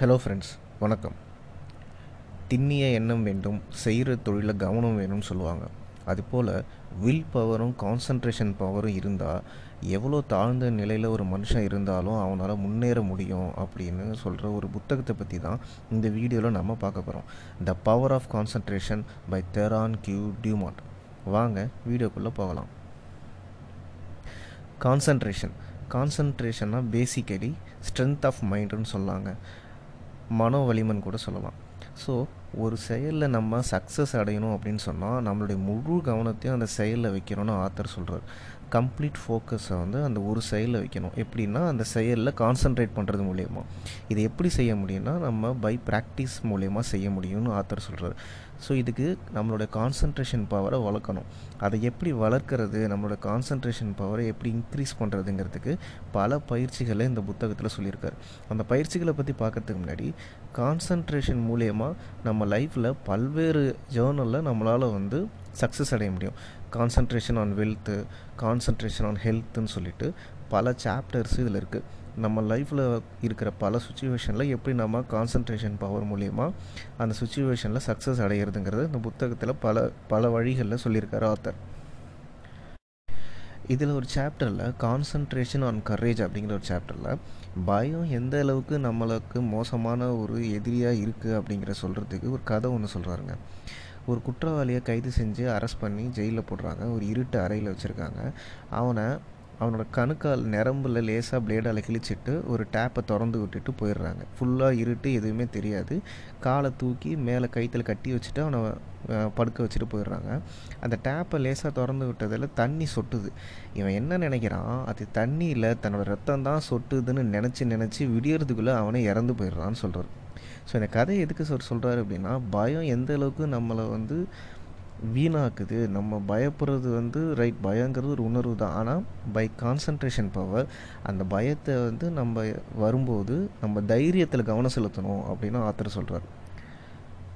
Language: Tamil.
ஹலோ ஃப்ரெண்ட்ஸ் வணக்கம். திண்ணிய எண்ணம் வேண்டும் செய்கிற தொழிலில் கவனம் வேணும்னு சொல்லுவாங்க. அதுபோல் வில் பவரும் கான்சன்ட்ரேஷன் பவரும் இருந்தால் எவ்வளோ தாழ்ந்த நிலையில் ஒரு மனுஷன் இருந்தாலும் அவனால் முன்னேற முடியும் அப்படின்னு சொல்கிற ஒரு புத்தகத்தை பற்றி தான் இந்த வீடியோவில் நம்ம பார்க்க போகிறோம் the power of concentration by Theron Q Dumont வாங்க வீடியோக்குள்ளே போகலாம். கான்சன்ட்ரேஷன் கான்சன்ட்ரேஷன்னா பேசிக்கலி ஸ்ட்ரென்த் ஆஃப் மைண்டுன்னு சொல்லாங்க. மனோ வலிமன் கூட சொல்லலாம். ஸோ ஒரு செயலில் நம்ம சக்ஸஸ் அடையணும் அப்படின்னு சொன்னால் நம்மளுடைய முழு கவனத்தையும் அந்த செயலில் வைக்கணும்னு ஆத்தர் சொல்கிறார் கம்ப்ளீட் ஃபோக்கஸை வந்து அந்த ஒரு செயலில் வைக்கணும். எப்படின்னா அந்த செயலில் கான்சன்ட்ரேட் பண்ணுறது மூலயமா. இது எப்படி செய்ய முடியும்னா நம்ம பை ப்ராக்டிஸ் மூலயமா செய்ய முடியும்னு ஆத்தர் சொல்கிறார் ஸோ இதுக்கு நம்மளோட கான்சன்ட்ரேஷன் பவரை வளர்க்கணும். அதை எப்படி வளர்க்குறது நம்மளோட கான்சன்ட்ரேஷன் பவரை எப்படி இன்க்ரீஸ் பண்ணுறதுங்கிறதுக்கு பல பயிற்சிகளை இந்த புத்தகத்தில் சொல்லியிருக்காரு. அந்த பயிற்சிகளை பற்றி பார்க்கறதுக்கு முன்னாடி கான்சன்ட்ரேஷன் மூலயமா நம்ம லைஃப்பில் பல்வேறு ஜேர்னலில் நம்மளால் வந்து சக்ஸஸ் அடைய முடியும். Concentration on wealth concentration on ஹெல்த்துன்னு சொல்லிட்டு பல சாப்டர்ஸ் இதில் இருக்குது நம்ம லைஃப்பில் இருக்கிற பல சுச்சுவேஷனில் எப்படி நம்ம கான்சன்ட்ரேஷன் பவர் மூலயமா அந்த சுச்சுவேஷனில் சக்ஸஸ் அடையிறதுங்கிறது இந்த புத்தகத்தில் பல பல வழிகளில் சொல்லியிருக்காரு ஆத்தர் இதில் ஒரு சாப்டரில் கான்சன்ட்ரேஷன் ஆன் கரேஜ் அப்படிங்கிற ஒரு சாப்டரில் பயம் எந்த அளவுக்கு நம்மளுக்கு மோசமான ஒரு எதிரியாக இருக்குது அப்படிங்கிற சொல்கிறதுக்கு ஒரு கதை ஒன்று சொல்கிறாருங்க ஒரு குற்றவாளியை கைது செஞ்சு அரெஸ்ட் பண்ணி ஜெயிலில் போடுறாங்க. ஒரு இருட்டு அறையில் வச்சுருக்காங்க. அவனை அவனோட கணுக்கால் நரம்பில் லேசாக பிளேடால் கிழிச்சிட்டு ஒரு டேப்பை திறந்து விட்டுட்டு போயிடுறாங்க. ஃபுல்லாக இருட்டு எதுவுமே தெரியாது. காலை தூக்கி மேலே கைத்தில் கட்டி வச்சுட்டு அவனை படுக்க வச்சுட்டு போயிடுறாங்க. அந்த டேப்பை லேசாக திறந்து விட்டதில் தண்ணி சொட்டுது. இவன் என்ன நினைக்கிறான்? அது தண்ணியில் தன்னோட ரத்தம் தான் சொட்டுதுன்னு நினச்சி நினச்சி விடியறதுக்குள்ளே அவனை இறந்து போயிடுறான்னு சொல்கிறார் ஸோ இந்த கதை எதுக்கு சார் சொல்கிறாரு அப்படின்னா பயம் எந்த அளவுக்கு நம்மளை வந்து வீணாக்குது நம்ம பயப்படுறது வந்து ரைட் பயங்கிறது ஒரு உணர்வு தான். ஆனால் பை கான்சன்ட்ரேஷன் பவர் அந்த பயத்தை வந்து நம்ம வரும்போது நம்ம தைரியத்தில் கவனம் செலுத்தணும் அப்படின்னு ஆத்தர் சொல்கிறார்